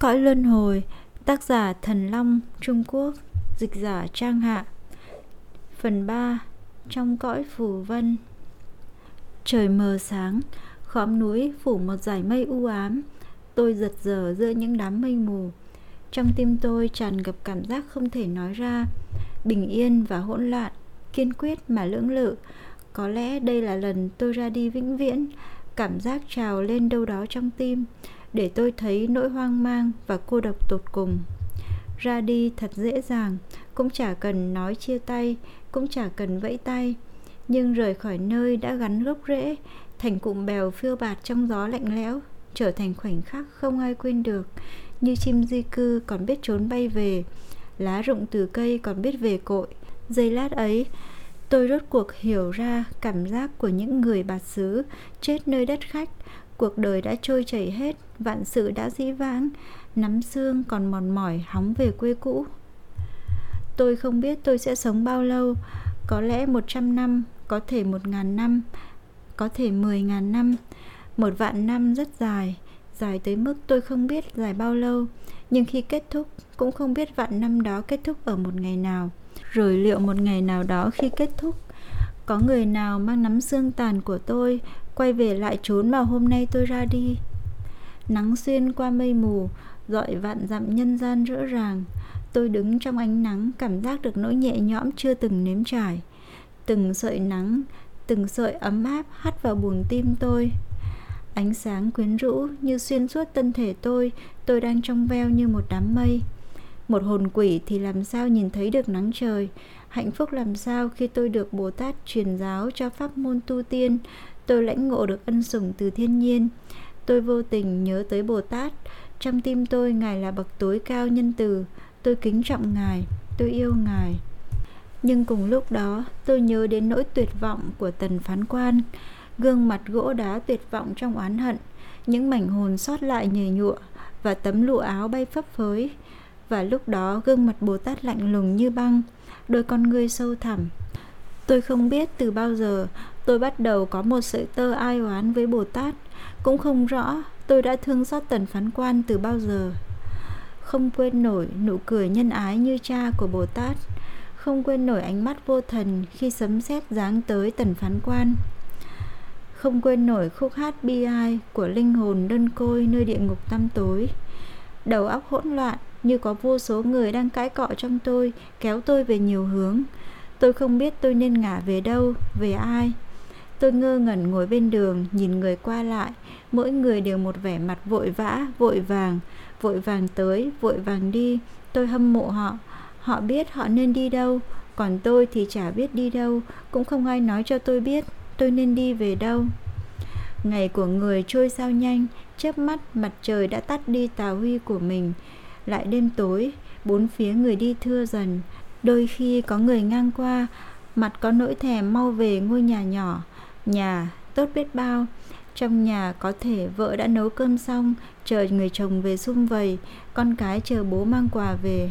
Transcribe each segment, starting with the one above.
Cõi luân hồi, tác giả Thần Long, Trung Quốc, dịch giả Trang Hạ. Phần 3, trong cõi phù vân. Trời mờ sáng, khóm núi phủ một dải mây u ám. Tôi giật giờ giữa những đám mây mù. Trong tim tôi tràn ngập cảm giác không thể nói ra, bình yên và hỗn loạn, kiên quyết mà lưỡng lự. Có lẽ đây là lần tôi ra đi vĩnh viễn, cảm giác trào lên đâu đó trong tim để tôi thấy nỗi hoang mang và cô độc tột cùng. Ra đi thật dễ dàng, cũng chả cần nói chia tay, cũng chả cần vẫy tay. Nhưng rời khỏi nơi đã gắn gốc rễ, thành cụm bèo phiêu bạt trong gió lạnh lẽo, trở thành khoảnh khắc không ai quên được. Như chim di cư còn biết trốn bay về, lá rụng từ cây còn biết về cội. Giây lát ấy, tôi rốt cuộc hiểu ra cảm giác của những người bạt xứ chết nơi đất khách cuộc đời đã trôi chảy hết, vạn sự đã dĩ vãng, nắm xương còn mòn mỏi hóng về quê cũ. Tôi không biết tôi sẽ sống bao lâu, có lẽ một trăm năm, có thể một ngàn năm, có thể mười ngàn năm, một vạn năm rất dài dài tới mức tôi không biết dài bao lâu. Nhưng khi kết thúc, cũng không biết vạn năm đó kết thúc ở một ngày nào. Rồi liệu một ngày nào đó khi kết thúc có người nào mang nắm xương tàn của tôi, quay về lại trốn mà hôm nay tôi ra đi. Nắng xuyên qua mây mù, dọi vạn dặm nhân gian rõ ràng. Tôi đứng trong ánh nắng, cảm giác được nỗi nhẹ nhõm chưa từng nếm trải. Từng sợi nắng, từng sợi ấm áp hắt vào buồng tim tôi. Ánh sáng quyến rũ như xuyên suốt thân thể tôi tôi đang trong veo như một đám mây. Một hồn quỷ thì làm sao nhìn thấy được nắng trời? Hạnh phúc làm sao khi tôi được bồ tát truyền giáo cho pháp môn tu tiên? Tôi lãnh ngộ được ân sủng từ thiên nhiên. Tôi vô tình nhớ tới bồ tát. Trong tim tôi, ngài là bậc tối cao nhân từ. Tôi kính trọng ngài. Tôi yêu ngài. Nhưng cùng lúc đó, tôi nhớ đến nỗi tuyệt vọng của tần phán quan. Gương mặt gỗ đá tuyệt vọng trong oán hận. Những mảnh hồn sót lại nhầy nhụa và tấm lụa áo bay phấp phới. Và lúc đó, gương mặt bồ tát lạnh lùng như băng đôi con ngươi sâu thẳm. Tôi không biết từ bao giờ tôi bắt đầu có một sợi tơ ai oán với bồ tát. Cũng không rõ tôi đã thương xót tần phán quan từ bao giờ. Không quên nổi nụ cười nhân ái như cha của bồ tát. Không quên nổi ánh mắt vô thần khi sấm sét giáng tới tần phán quan. Không quên nổi khúc hát bi ai của linh hồn đơn côi nơi địa ngục tăm tối. Đầu óc hỗn loạn như có vô số người đang cãi cọ trong tôi, kéo tôi về nhiều hướng. Tôi không biết tôi nên ngả về đâu, về ai. Tôi ngơ ngẩn ngồi bên đường, nhìn người qua lại. Mỗi người đều một vẻ mặt vội vã, vội vàng. Vội vàng tới, vội vàng đi. Tôi hâm mộ họ. Họ biết họ nên đi đâu. Còn tôi thì chả biết đi đâu. Cũng không ai nói cho tôi biết tôi nên đi về đâu. Ngày của người trôi sao nhanh. Chớp mắt, mặt trời đã tắt đi tà huy của mình lại đêm tối, bốn phía người đi thưa dần. Đôi khi có người ngang qua, mặt có nỗi thèm mau về ngôi nhà nhỏ. Nhà tốt biết bao, trong nhà có thể vợ đã nấu cơm xong, chờ người chồng về sum vầy, con cái chờ bố mang quà về.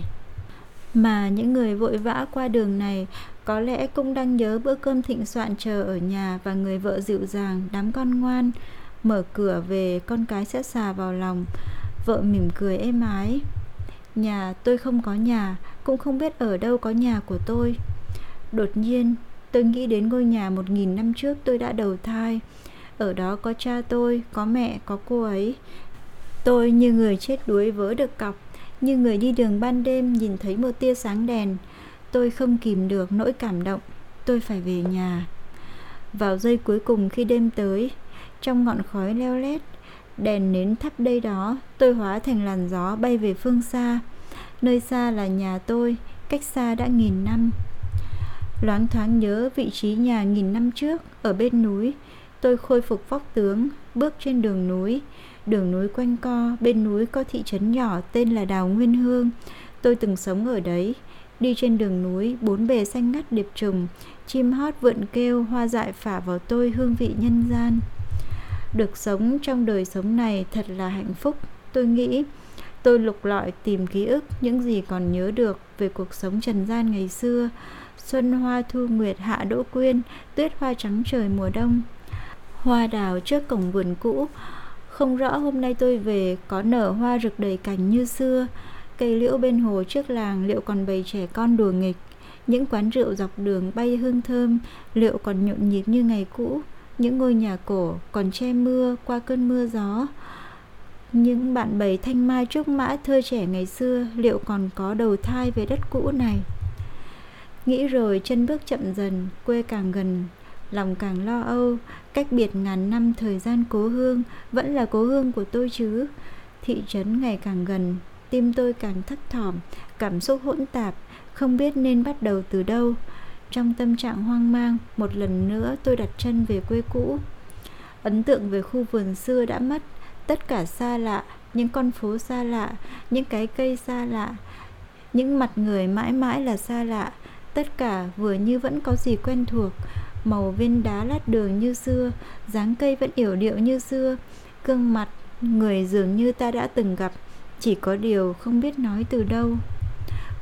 Mà những người vội vã qua đường này, có lẽ cũng đang nhớ bữa cơm thịnh soạn chờ ở nhà và người vợ dịu dàng, đám con ngoan. Mở cửa về, con cái sẽ xà vào lòng. Vợ mỉm cười êm ái nhà tôi không có nhà, cũng không biết ở đâu có nhà của tôi. Đột nhiên, tôi nghĩ đến ngôi nhà một nghìn năm trước tôi đã đầu thai. Ở đó có cha tôi, có mẹ, có cô ấy. Tôi như người chết đuối vỡ được cọc, như người đi đường ban đêm nhìn thấy một tia sáng đèn. Tôi không kìm được nỗi cảm động, tôi phải về nhà. Vào giây cuối cùng khi đêm tới, trong ngọn khói leo lét đèn nến thắp đây đó, tôi hóa thành làn gió bay về phương xa. Nơi xa là nhà tôi, cách xa đã nghìn năm. Loáng thoáng nhớ vị trí nhà nghìn năm trước, ở bên núi. Tôi khôi phục vóc tướng, bước trên đường núi. Đường núi quanh co, bên núi có thị trấn nhỏ tên là đào nguyên hương. Tôi từng sống ở đấy. Đi trên đường núi, bốn bề xanh ngắt điệp trùng, chim hót vượn kêu, hoa dại phả vào tôi hương vị nhân gian được sống trong đời sống này thật là hạnh phúc. Tôi nghĩ, tôi lục lọi tìm ký ức những gì còn nhớ được về cuộc sống trần gian ngày xưa. Xuân hoa thu nguyệt hạ đỗ quyên, tuyết hoa trắng trời mùa đông. Hoa đào trước cổng vườn cũ. Không rõ hôm nay tôi về có nở hoa rực đầy cành như xưa. Cây liễu bên hồ trước làng liệu còn bầy trẻ con đùa nghịch. Những quán rượu dọc đường bay hương thơm, Liệu còn nhộn nhịp như ngày cũ. Những ngôi nhà cổ còn che mưa qua cơn mưa gió. Những bạn bầy thanh mai trúc mã thơ trẻ ngày xưa liệu còn có đầu thai về đất cũ này? Nghĩ rồi chân bước chậm dần, quê càng gần, lòng càng lo âu. Cách biệt ngàn năm thời gian cố hương vẫn là cố hương của tôi chứ. Thị trấn ngày càng gần, tim tôi càng thấp thỏm, cảm xúc hỗn tạp. Không biết nên bắt đầu từ đâu trong tâm trạng hoang mang, một lần nữa tôi đặt chân về quê cũ. Ấn tượng về khu vườn xưa đã mất, tất cả xa lạ, những con phố xa lạ, những cái cây xa lạ, những mặt người mãi mãi là xa lạ. Tất cả vừa như vẫn có gì quen thuộc, màu viên đá lát đường như xưa, dáng cây vẫn yểu điệu như xưa, gương mặt, người dường như ta đã từng gặp, chỉ có điều không biết nói từ đâu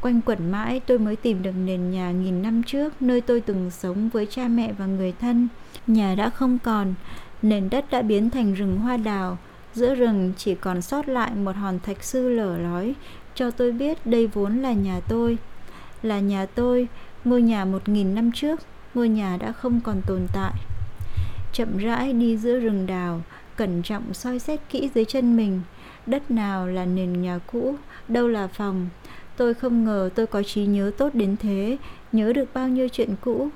quanh quẩn mãi, tôi mới tìm được nền nhà nghìn năm trước, nơi tôi từng sống với cha mẹ và người thân. Nhà đã không còn, nền đất đã biến thành rừng hoa đào. Giữa rừng chỉ còn sót lại một hòn thạch sư lở lói. Cho tôi biết, đây vốn là nhà tôi. Là nhà tôi, ngôi nhà một nghìn năm trước, ngôi nhà đã không còn tồn tại. Chậm rãi đi giữa rừng đào, cẩn trọng soi xét kỹ dưới chân mình. Đất nào là nền nhà cũ, đâu là phòng tôi không ngờ tôi có trí nhớ tốt đến thế, nhớ được bao nhiêu chuyện cũ.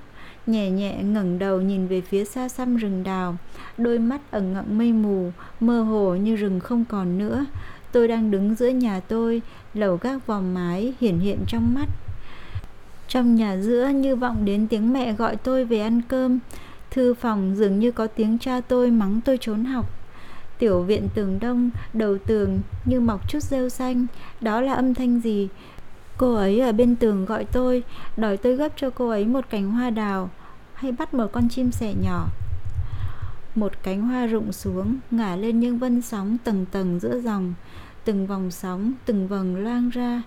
Nhẹ nhẹ ngẩng đầu nhìn về phía xa xăm rừng đào, đôi mắt ẩn ngậm mây mù, mơ hồ như rừng không còn nữa. Tôi đang đứng giữa nhà tôi, lầu gác vòm mái hiển hiện trong mắt. Trong nhà giữa như vọng đến tiếng mẹ gọi tôi về ăn cơm. Thư phòng dường như có tiếng cha tôi mắng tôi trốn học. Tiểu viện tường đông, đầu tường như mọc chút rêu xanh. Đó là âm thanh gì? Cô ấy ở bên tường gọi tôi, đòi tôi gấp cho cô ấy một cành hoa đào. Hay bắt một con chim sẻ nhỏ. Một cánh hoa rụng xuống, ngả lên những vân sóng tầng tầng giữa dòng. Từng vòng sóng, từng vầng loang ra.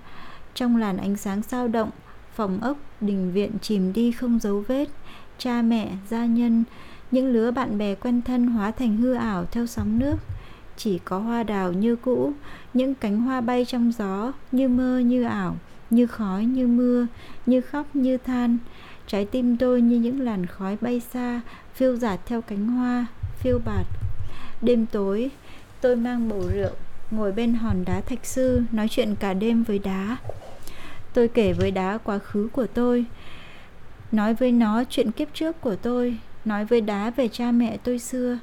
Trong làn ánh sáng sao động, phòng ốc, đình viện chìm đi không dấu vết. Cha mẹ, gia nhân, những lứa bạn bè quen thân hóa thành hư ảo theo sóng nước. Chỉ có hoa đào như cũ, những cánh hoa bay trong gió, như mơ, như ảo như khói, như mưa, như khóc, như than. Trái tim tôi như những làn khói bay xa, phiêu dạt theo cánh hoa, phiêu bạt. Đêm tối, tôi mang bầu rượu, ngồi bên hòn đá thạch sư, nói chuyện cả đêm với đá. Tôi kể với đá quá khứ của tôi, nói với nó chuyện kiếp trước của tôi, nói với đá về cha mẹ tôi xưa,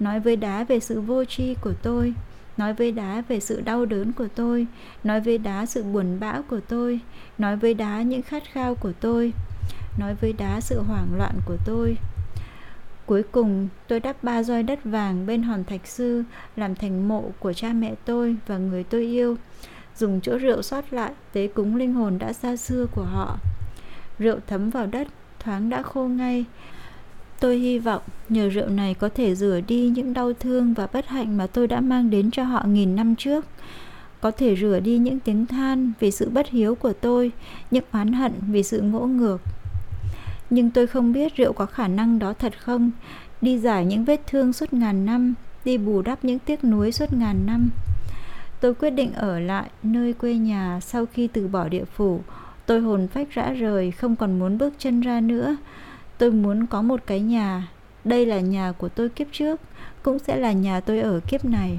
nói với đá về sự vô tri của tôi nói với đá về sự đau đớn của tôi, nói với đá sự buồn bã của tôi, nói với đá những khát khao của tôi, nói với đá sự hoảng loạn của tôi. Cuối cùng, tôi đắp ba roi đất vàng bên hòn thạch sư, làm thành mộ của cha mẹ tôi và người tôi yêu, dùng chỗ rượu sót lại tế cúng linh hồn đã xa xưa của họ. Rượu thấm vào đất, thoáng đã khô ngay tôi hy vọng nhờ rượu này có thể rửa đi những đau thương và bất hạnh mà tôi đã mang đến cho họ nghìn năm trước. Có thể rửa đi những tiếng than vì sự bất hiếu của tôi, những oán hận vì sự ngỗ ngược. Nhưng tôi không biết rượu có khả năng đó thật không. Đi giải những vết thương suốt ngàn năm, đi bù đắp những tiếc nuối suốt ngàn năm. Tôi quyết định ở lại nơi quê nhà sau khi từ bỏ địa phủ. Tôi hồn phách rã rời, không còn muốn bước chân ra nữa tôi muốn có một cái nhà. Đây là nhà của tôi kiếp trước, cũng sẽ là nhà tôi ở kiếp này.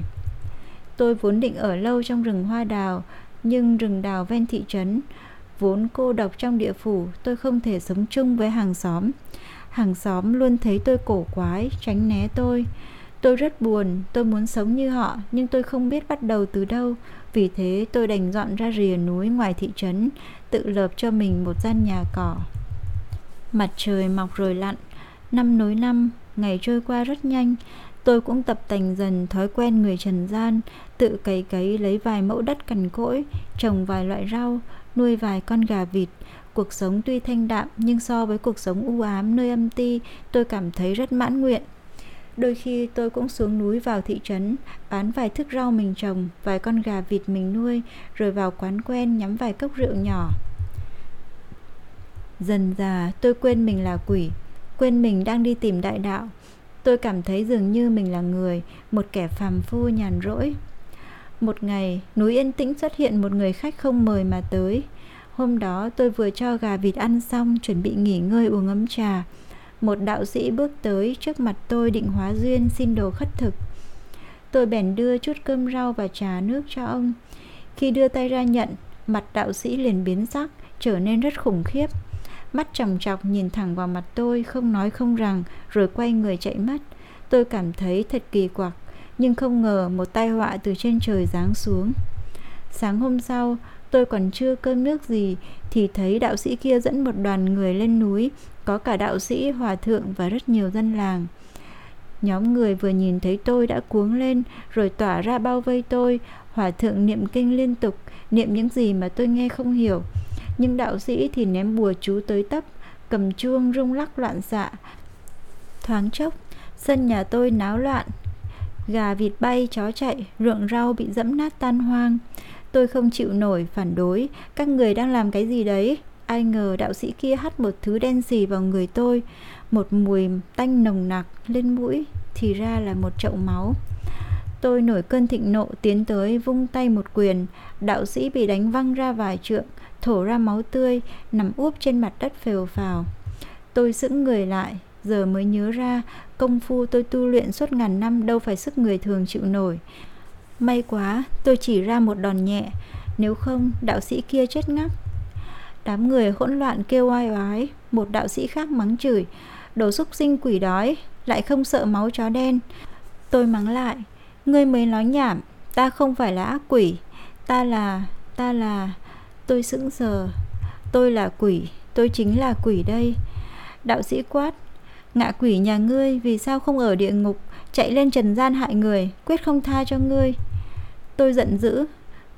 Tôi vốn định ở lâu trong rừng hoa đào, nhưng rừng đào ven thị trấn, vốn cô độc trong địa phủ, tôi không thể sống chung với hàng xóm. Hàng xóm luôn thấy tôi cổ quái, tránh né tôi. Tôi rất buồn, tôi muốn sống như họ, nhưng tôi không biết bắt đầu từ đâu. Vì thế tôi đành dọn ra rìa núi ngoài thị trấn, tự lợp cho mình một gian nhà cỏ mặt trời mọc rồi lặn, năm nối năm, ngày trôi qua rất nhanh. Tôi cũng tập tành dần thói quen người trần gian, tự cày cấy lấy vài mẫu đất cằn cỗi, trồng vài loại rau, nuôi vài con gà vịt. Cuộc sống tuy thanh đạm nhưng so với cuộc sống u ám nơi âm ti, tôi cảm thấy rất mãn nguyện. Đôi khi tôi cũng xuống núi vào thị trấn, bán vài thức rau mình trồng, vài con gà vịt mình nuôi, rồi vào quán quen nhắm vài cốc rượu nhỏ dần già tôi quên mình là quỷ, quên mình đang đi tìm đại đạo. Tôi cảm thấy dường như mình là người, một kẻ phàm phu nhàn rỗi. Một ngày, núi yên tĩnh xuất hiện một người khách không mời mà tới. Hôm đó, tôi vừa cho gà vịt ăn xong, chuẩn bị nghỉ ngơi uống ấm trà. Một đạo sĩ bước tới trước mặt tôi định hóa duyên xin đồ khất thực. Tôi bèn đưa chút cơm rau và trà nước cho ông. Khi đưa tay ra nhận, mặt đạo sĩ liền biến sắc, trở nên rất khủng khiếp mắt trầm chọc nhìn thẳng vào mặt tôi, không nói không rằng, rồi quay người chạy mất. Tôi cảm thấy thật kỳ quặc, nhưng không ngờ một tai họa từ trên trời giáng xuống. Sáng hôm sau, tôi còn chưa cơm nước gì, thì thấy đạo sĩ kia dẫn một đoàn người lên núi, có cả đạo sĩ, hòa thượng và rất nhiều dân làng. Nhóm người vừa nhìn thấy tôi đã cuống lên, rồi tỏa ra bao vây tôi. Hòa thượng niệm kinh liên tục, niệm những gì mà tôi nghe không hiểu nhưng đạo sĩ thì ném bùa chú tới tấp, cầm chuông rung lắc loạn xạ. Thoáng chốc, sân nhà tôi náo loạn. Gà vịt bay, chó chạy, ruộng rau bị dẫm nát tan hoang. Tôi không chịu nổi phản đối. Các người đang làm cái gì đấy? Ai ngờ đạo sĩ kia hắt một thứ đen xì vào người tôi. Một mùi tanh nồng nặc lên mũi, thì ra là một chậu máu tôi nổi cơn thịnh nộ tiến tới vung tay một quyền. Đạo sĩ bị đánh văng ra vài trượng, thổ ra máu tươi, nằm úp trên mặt đất phều phào. Tôi sững người lại, giờ mới nhớ ra, công phu tôi tu luyện suốt ngàn năm đâu phải sức người thường chịu nổi. May quá, tôi chỉ ra một đòn nhẹ, nếu không, đạo sĩ kia chết ngắc. Đám người hỗn loạn kêu oai oái, một đạo sĩ khác mắng chửi, đồ xúc sinh quỷ đói, lại không sợ máu chó đen. Tôi mắng lại ngươi mới nói nhảm, ta không phải là ác quỷ, ta là ta là, tôi sững sờ. Tôi là quỷ, tôi chính là quỷ đây. Đạo sĩ quát, ngạ quỷ nhà ngươi vì sao không ở địa ngục, chạy lên trần gian hại người, quyết không tha cho ngươi. Tôi giận dữ,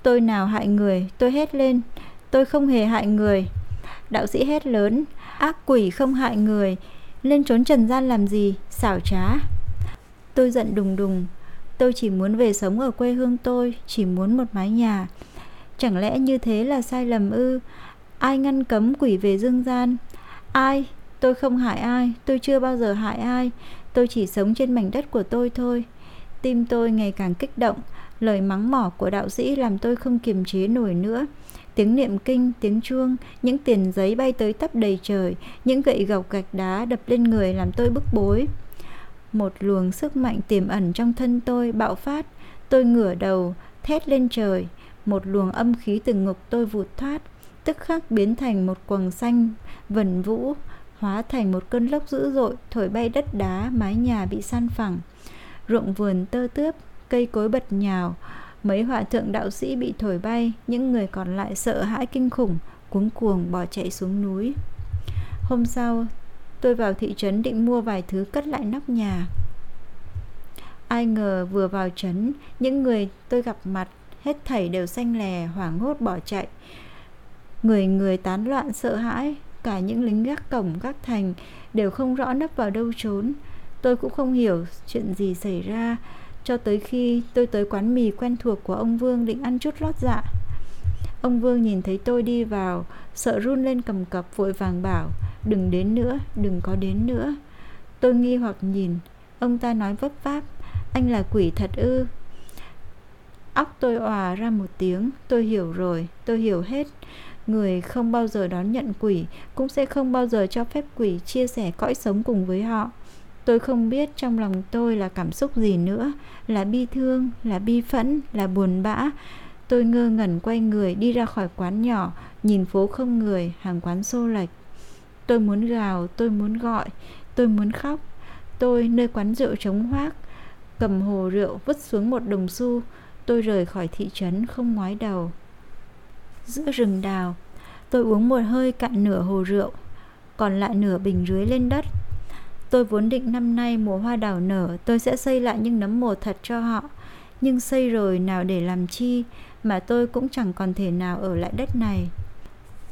tôi nào hại người, tôi hét lên, tôi không hề hại người. Đạo sĩ hét lớn, ác quỷ không hại người, lên trốn trần gian làm gì, xảo trá. Tôi giận đùng đùng tôi chỉ muốn về sống ở quê hương tôi, chỉ muốn một mái nhà. Chẳng lẽ như thế là sai lầm ư? Ai ngăn cấm quỷ về dương gian? Ai? Tôi không hại ai, tôi chưa bao giờ hại ai. Tôi chỉ sống trên mảnh đất của tôi thôi. Tim tôi ngày càng kích động, lời mắng mỏ của đạo sĩ làm tôi không kiềm chế nổi nữa. Tiếng niệm kinh, tiếng chuông, những tiền giấy bay tới tấp đầy trời, những gậy gộc gạch đá đập lên người làm tôi bức bối một luồng sức mạnh tiềm ẩn trong thân tôi bạo phát. Tôi ngửa đầu, thét lên trời. Một luồng âm khí từ ngực tôi vụt thoát, tức khắc biến thành một quầng xanh, vần vũ, hóa thành một cơn lốc dữ dội, thổi bay đất đá, mái nhà bị san phẳng. Ruộng vườn tơ tướp, cây cối bật nhào. Mấy hòa thượng đạo sĩ bị thổi bay, những người còn lại sợ hãi kinh khủng, cuống cuồng bỏ chạy xuống núi. Hôm sau tôi vào thị trấn định mua vài thứ cất lại nóc nhà. Ai ngờ vừa vào trấn những người tôi gặp mặt hết thảy đều xanh lè hoảng hốt bỏ chạy. Người người tán loạn sợ hãi cả những lính gác cổng gác thành đều không rõ nấp vào đâu trốn. Tôi cũng không hiểu chuyện gì xảy ra cho tới khi tôi tới quán mì quen thuộc của ông Vương định ăn chút lót dạ. Ông Vương nhìn thấy tôi đi vào, sợ run lên cầm cập vội vàng bảo, đừng đến nữa, đừng có đến nữa. Tôi nghi hoặc nhìn, ông ta nói vấp váp, anh là quỷ thật ư. Óc tôi òa ra một tiếng, tôi hiểu rồi, tôi hiểu hết. Người không bao giờ đón nhận quỷ, cũng sẽ không bao giờ cho phép quỷ chia sẻ cõi sống cùng với họ. Tôi không biết trong lòng tôi là cảm xúc gì nữa, là bi thương, là bi phẫn, là buồn bã. Tôi ngơ ngẩn quay người đi ra khỏi quán nhỏ, nhìn phố không người, hàng quán xô lệch. Tôi muốn gào, tôi muốn gọi, tôi muốn khóc. Tôi nơi quán rượu trống hoác, cầm hồ rượu vứt xuống một đồng xu. Tôi rời khỏi thị trấn không ngoái đầu. Giữa rừng đào, tôi uống một hơi cạn nửa hồ rượu, còn lại nửa bình rưới lên đất Tôi vốn định năm nay mùa hoa đào nở tôi sẽ xây lại những nấm mồ thật cho họ. Nhưng xây rồi nào để làm chi mà tôi cũng chẳng còn thể nào ở lại đất này.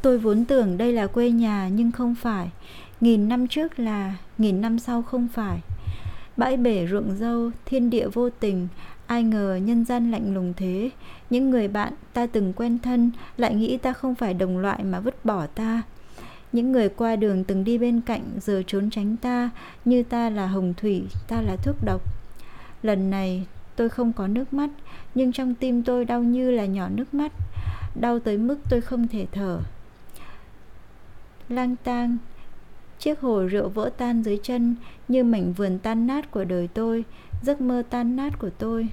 Tôi vốn tưởng đây là quê nhà nhưng không phải. Nghìn năm trước là, nghìn năm sau không phải. Bãi bể ruộng dâu, thiên địa vô tình, ai ngờ nhân gian lạnh lùng thế. Những người bạn ta từng quen thân lại nghĩ ta không phải đồng loại mà vứt bỏ ta Những người qua đường từng đi bên cạnh giờ trốn tránh ta Như ta là hồng thủy, ta là thuốc độc Lần này tôi không có nước mắt Nhưng trong tim tôi đau như là nhỏ nước mắt Đau tới mức tôi không thể thở Lang tang. Chiếc hồ rượu vỡ tan dưới chân Như mảnh vườn tan nát của đời tôi, Giấc mơ tan nát của tôi.